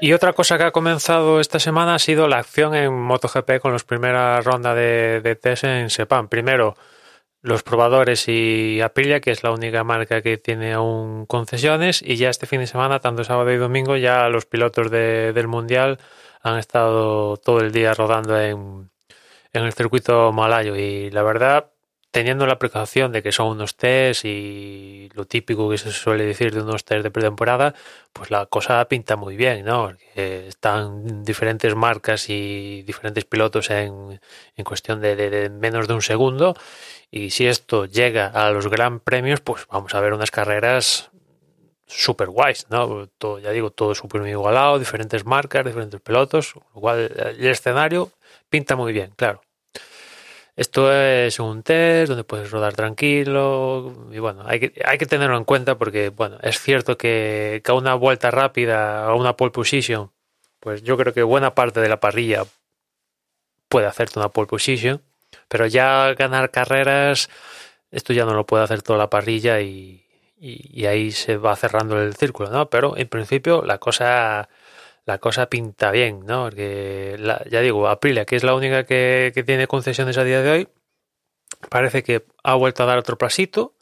Y otra cosa que ha comenzado esta semana ha sido la acción en MotoGP con las primeras rondas de, de test en Sepang. Primero, los probadores y Aprilia, que es la única marca que tiene aún concesiones, y ya este fin de semana, tanto sábado y domingo, ya los pilotos de, del Mundial han estado todo el día rodando en, en el circuito malayo y la verdad teniendo la precaución de que son unos test y lo típico que se suele decir de unos test de pretemporada, pues la cosa pinta muy bien, ¿no? Están diferentes marcas y diferentes pilotos en, en cuestión de, menos de un segundo. Y si esto llega a los gran premios, pues vamos a ver unas carreras super guays, ¿no? Todo, ya digo, todo súper igualado, diferentes marcas, diferentes pilotos, lo cual el escenario pinta muy bien, claro. Esto es un test donde puedes rodar tranquilo y bueno, hay que, hay que tenerlo en cuenta porque bueno, es cierto que, que a una vuelta rápida a una pole position, pues yo creo que buena parte de la parrilla puede hacerte una pole position, pero ya ganar carreras, esto ya no lo puede hacer toda la parrilla y, y ahí se va cerrando el círculo, ¿no? Pero en principio la cosa la cosa pinta bien, ¿no? Porque ya digo, Aprilia, que es la única que, tiene concesiones a día de hoy, parece que ha vuelto a dar otro pasito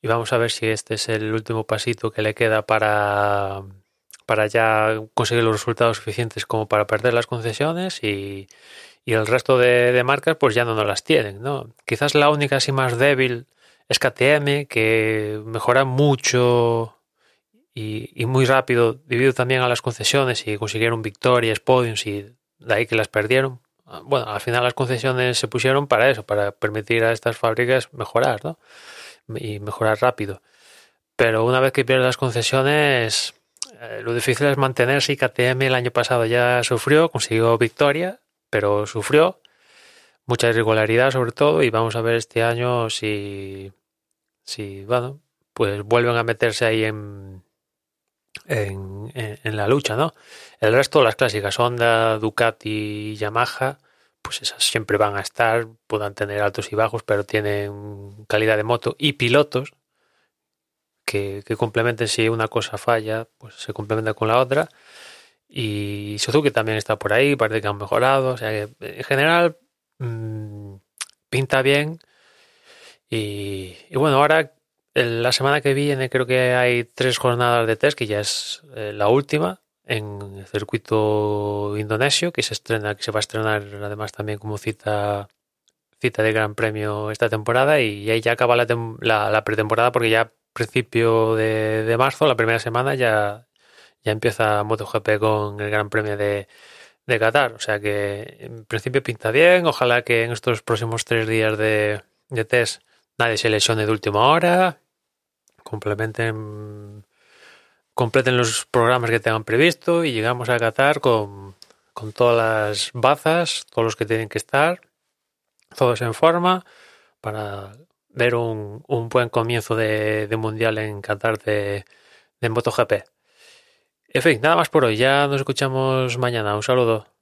y vamos a ver si este es el último pasito que le queda para, para ya conseguir los resultados suficientes como para perder las concesiones y, y el resto de, de, marcas pues ya no las tienen, ¿no? Quizás la única así más débil es KTM, que mejora mucho y, y, muy rápido debido también a las concesiones y consiguieron victorias, podiums y de ahí que las perdieron. Bueno, al final las concesiones se pusieron para eso, para permitir a estas fábricas mejorar, ¿no? Y mejorar rápido. Pero una vez que pierdes las concesiones, eh, lo difícil es mantenerse y KTM el año pasado ya sufrió, consiguió victoria, pero sufrió mucha irregularidad sobre todo y vamos a ver este año si, si bueno, pues vuelven a meterse ahí en, en, la lucha, ¿no? El resto, las clásicas, Honda, Ducati Yamaha, pues esas siempre van a estar, puedan tener altos y bajos, pero tienen calidad de moto y pilotos que, complementen si una cosa falla, pues se complementa con la otra. Y Suzuki también está por ahí, parece que han mejorado, o sea que en general mmm, pinta bien. Y bueno, ahora la semana que viene creo que hay tres jornadas de test, que ya es eh, la última en el circuito indonesio, que se estrena, que se va a estrenar además también como cita cita de Gran Premio esta temporada y ahí ya acaba la, la, la pretemporada porque ya principio de, marzo, la primera semana, ya, ya empieza MotoGP con el Gran Premio de, de Qatar. O sea que en principio pinta bien. Ojalá que en estos próximos tres días de, de test nadie se lesione de última hora complementen completen los programas que tengan previsto y llegamos a Qatar con, con todas las bazas, todos los que tienen que estar, todos en forma para ver un, un buen comienzo de, de, mundial en Qatar de, de MotoGP. En fin, nada más por hoy. Ya nos escuchamos mañana. Un saludo.